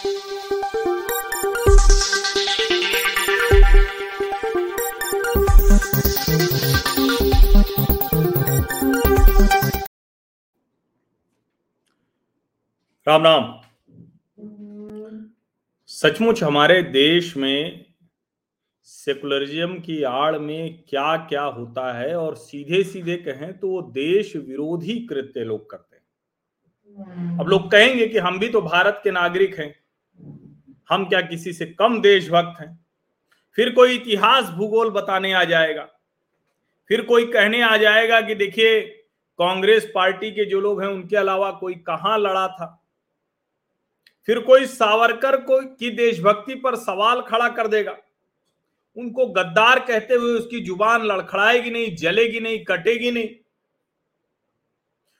राम राम सचमुच हमारे देश में सेकुलरिज्म की आड़ में क्या क्या होता है और सीधे सीधे कहें तो वो देश विरोधी कृत्य लोग करते हैं। अब लोग कहेंगे कि हम भी तो भारत के नागरिक हैं। हम क्या किसी से कम देशभक्त हैं? फिर कोई इतिहास भूगोल बताने आ जाएगा। फिर कोई कहने आ जाएगा कि देखिए, कांग्रेस पार्टी के जो लोग हैं, उनके अलावा कोई कहाँ लड़ा था? फिर कोई सावरकर को की देशभक्ति पर सवाल खड़ा कर देगा। उनको गद्दार कहते हुए उसकी ज़ुबान लड़खड़ाएगी नहीं, जलेगी नहीं, कटेगी नहीं।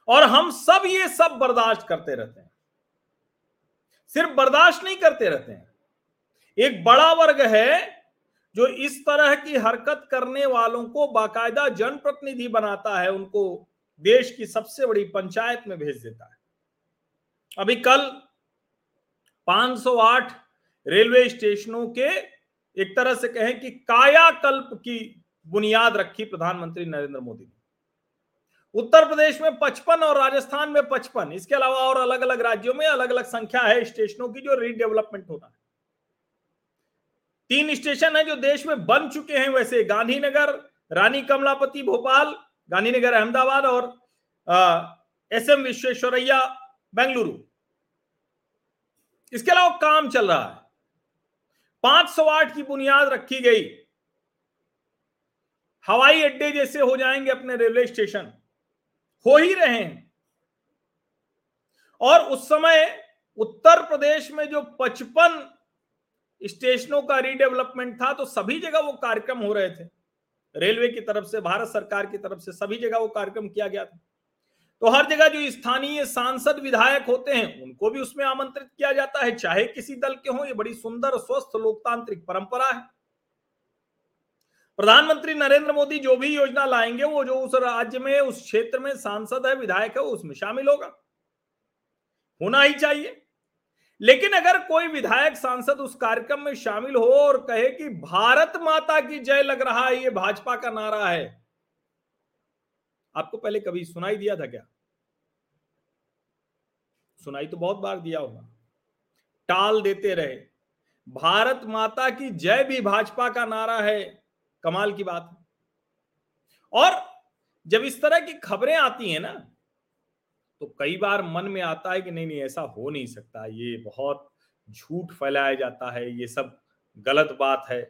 और हम सब ये सब बर्दाश्त करते रहते हैं। सिर्फ़ बर्दाश्त नहीं करते रहते हैं। एक बड़ा वर्ग है जो इस तरह की हरकत करने वालों को बाकायदा जनप्रतिनिधि बनाता है, उनको देश की सबसे बड़ी पंचायत में भेज देता है। अभी कल 508 रेलवे स्टेशनों के एक तरह से कहें कि कायाकल्प की बुनियाद रखी प्रधानमंत्री नरेंद्र मोदी ने। उत्तर प्रदेश में 55 और राजस्थान में 55 इसके अलावा और अलग अलग राज्यों में अलग अलग संख्या है स्टेशनों की जो रीडेवलपमेंट होना है। तीन स्टेशन है जो देश में बन चुके हैं वैसे। गांधीनगर रानी कमलापति भोपाल, गांधीनगर, अहमदाबाद और एस एम विश्वेश्वरैया, बेंगलुरु। इसके अलावा काम चल रहा है। पाँच सौ आठ की बुनियाद रखी गई। हवाई अड्डे जैसे हो जाएँगे अपने रेलवे स्टेशन। हो ही रहे हैं। और उस समय उत्तर प्रदेश में जो पचपन स्टेशनों का रीडेवलपमेंट था तो सभी जगह वो कार्यक्रम हो रहे थे। रेलवे की तरफ़ से, भारत सरकार की तरफ़ से सभी जगह वो कार्यक्रम किया गया था। तो हर जगह जो स्थानीय सांसद विधायक होते हैं, उनको भी उसमें आमंत्रित किया जाता है, चाहे किसी दल के हो, ये बड़ी सुंदर, स्वस्थ, लोकतांत्रिक परंपरा है। प्रधानमंत्री नरेंद्र मोदी जो भी योजना लाएँगे, वो जो उस राज्य में, उस क्षेत्र में सांसद है, विधायक है, उसमें शामिल होगा। होना ही चाहिए। लेकिन अगर कोई विधायक सांसद उस कार्यक्रम में शामिल हो और कहे कि भारत माता की जय लग रहा है, ये भाजपा का नारा है, आपको पहले कभी सुनाई दिया था क्या? सुनाई तो बहुत बार दिया होगा। टाल देते रहे, भारत माता की जय भी भाजपा का नारा है। कमाल की बात है। और जब इस तरह की खबरें आती हैं ना तो कई बार मन में आता है कि नहीं नहीं ऐसा हो नहीं सकता, ये बहुत झूठ फैलाया जाता है, ये सब गलत बात है।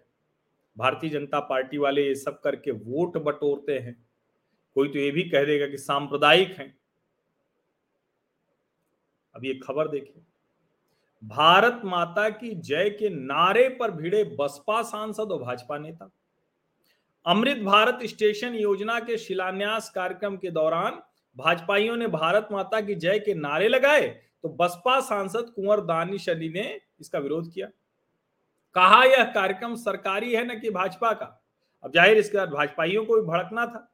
भारतीय जनता पार्टी वाले ये सब करके वोट बटोरते हैं। कोई तो ये भी कह देगा कि सांप्रदायिक हैं। अब ये खबर देखिए। भारत माता की जय के नारे पर भिड़े बसपा सांसद और भाजपा नेता। अमृत भारत स्टेशन योजना के शिलान्यास कार्यक्रम के दौरान भाजपाइयों ने भारत माता की जय के नारे लगाए तो बसपा सांसद कुंवर दानिश अली ने इसका विरोध किया। कहा यह कार्यक्रम सरकारी है न कि भाजपा का? अब ज़ाहिर इसके बाद भाजपाइयों को भी भड़कना था।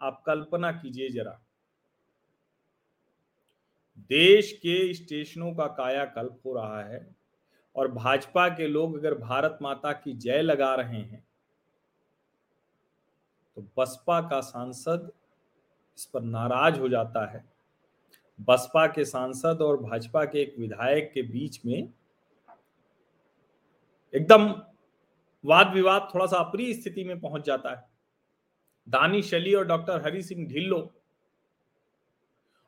आप कल्पना कीजिए जरा। देश के स्टेशनों का कायाकल्प हो रहा है और भाजपा के लोग अगर भारत माता की जय लगा रहे हैं तो बसपा का सांसद इस पर नाराज़ हो जाता है। बसपा के सांसद और भाजपा के एक विधायक के बीच में एकदम वाद विवाद थोड़ा सा अप्रिय स्थिति में पहुँच जाता है। दानिश अली और डॉक्टर हरि सिंह ढिल्लो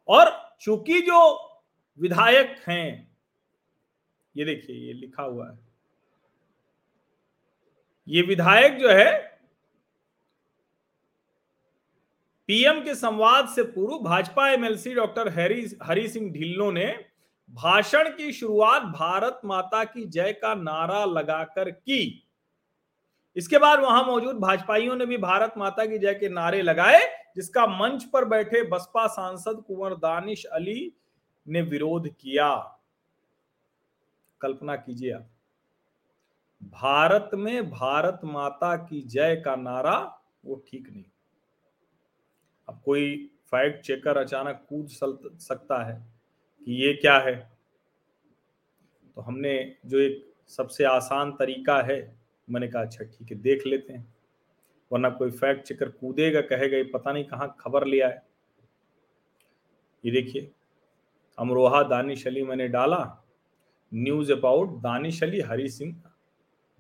और चूँकि जो विधायक हैं, ये देखिए, ये लिखा हुआ है। ये विधायक जो है पीएम के संवाद से पूर्व भाजपा एमएलसी डॉक्टर हरी, हरि सिंह ढिल्लो ने भाषण की शुरुआत भारत माता की जय का नारा लगाकर की। इसके बाद वहाँ मौजूद भाजपाइयों ने भी भारत माता की जय के नारे लगाए, जिसका मंच पर बैठे बसपा सांसद कुंवर दानिश अली ने विरोध किया। कल्पना कीजिए आप। भारत में भारत माता की जय का नारा, वो ठीक नहीं। अब कोई फैक्ट चेकर अचानक कूद सकता है कि ये क्या है? तो हमने जो एक सबसे आसान तरीका है, मैंने कहा अच्छा ठीक है, देख लेते हैं। वरना कोई फैक्ट चेकर कूदेगा, कहेगा, ये पता नहीं कहाँ खबर लिया है ये देखिए, अमरोहा दानिश अली मैंने डाला। News about Danish Ali, Hari Singh,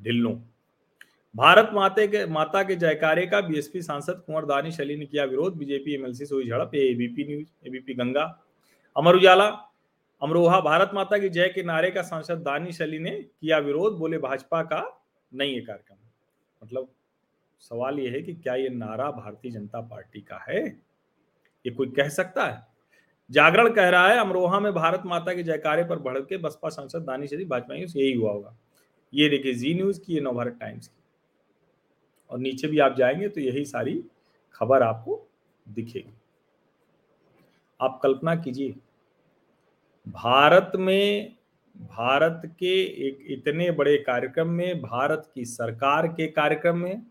Dhillon. Bharat माते के, माता के जयकारे का बीएसपी सांसद कुंवर दानिश अली ने किया विरोध। बीजेपी एमएलसी हुई झड़प ABP news ABP Ganga. Amar Ujala, Amroha, Bharat Mata की जय के नारे का सांसद दानिश अली ने किया विरोध, बोले भाजपा का नहीं है कार्यक्रम। मतलब सवाल यह है कि क्या ये नारा भारतीय जनता पार्टी का है? ये कोई कह सकता है? जागरण कह रहा है, अमरोहा में भारत माता के जयकारे पर बढ़ के बसपा सांसद दानिश अली भाजपा यही हुआ होगा। ये देखिए जी न्यूज़ की, ये नवभारत टाइम्स की। और नीचे भी आप जाएँगे तो यही सारी खबर आपको दिखेगी। आप कल्पना कीजिए, भारत में, भारत के एक इतने बड़े कार्यक्रम में, भारत की सरकार के कार्यक्रम में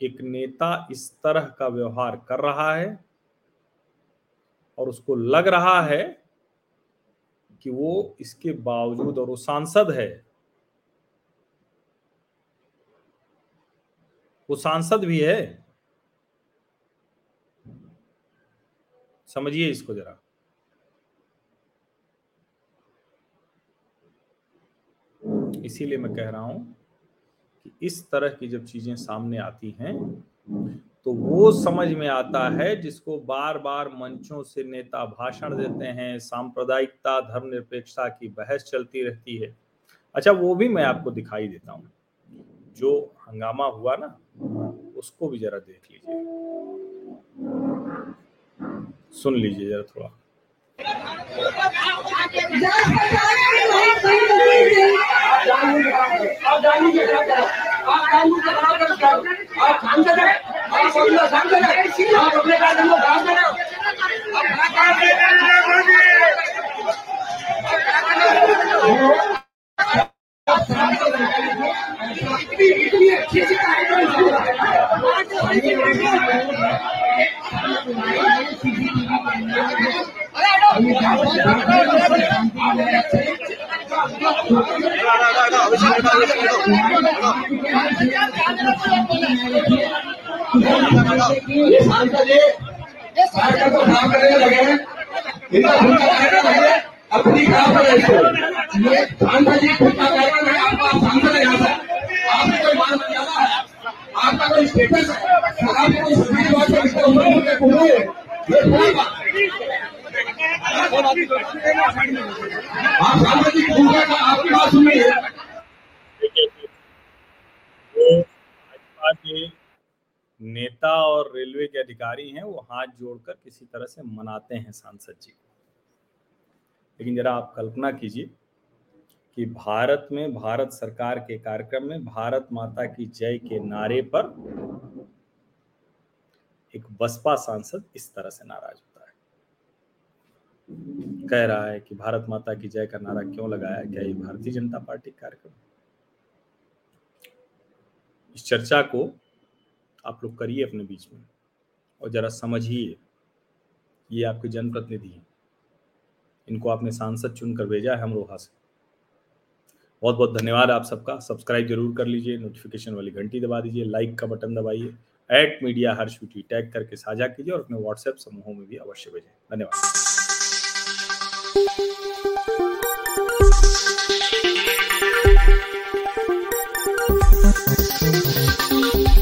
एक नेता इस तरह का व्यवहार कर रहा है और उसको लग रहा है कि वो इसके बावजूद और वो सांसद है। वो सांसद भी है। समझिए इसको जरा। इसीलिए मैं कह रहा हूँ कि इस तरह की जब चीज़ें सामने आती हैं तो वो समझ में आता है जिसको बार बार मंचों से नेता भाषण देते हैं, सांप्रदायिकता, धर्मनिरपेक्षता की बहस चलती रहती है। अच्छा वो भी मैं आपको दिखाई देता हूँ। जो हंगामा हुआ ना उसको भी जरा देख लीजिए सुन लीजिए जरा थोड़ा इतनी अपनी खराब है इसको ये सांसद जी खुद का कार्यक्रम है आपका सांसद है यहाँ से आपने कोई मान मर्यादा है आपका कोई स्टेटस है आप कोई सरकारी बात को इसका उम्र में बोलो ये थोड़ी बात नेता और रेलवे के अधिकारी हैं, वो हाथ जोड़कर किसी तरह से मनाते हैं सांसद जी को। लेकिन जरा आप कल्पना कीजिए कि भारत में, भारत सरकार के कार्यक्रम में, भारत माता की जय के नारे पर एक बसपा सांसद इस तरह से नाराज़ है कह रहा है कि भारत माता की जय का नारा क्यों लगाया क्या ये भारतीय जनता पार्टी कार्यक्रम? इस चर्चा को आप लोग करिए अपने बीच में और जरा समझिए, ये आपके जनप्रतिनिधि हैं। इनको आपने सांसद चुनकर भेजा है अमरोहा से। बहुत बहुत धन्यवाद आप सबका। सब्सक्राइब ज़रूर कर लीजिए, नोटिफिकेशन वाली घंटी दबा दीजिए, लाइक का बटन दबाइए एट मीडिया हर शूटी टैग करके साझा कीजिए और अपने व्हाट्सएप समूहों में भी अवश्य भेजें। धन्यवाद। thank you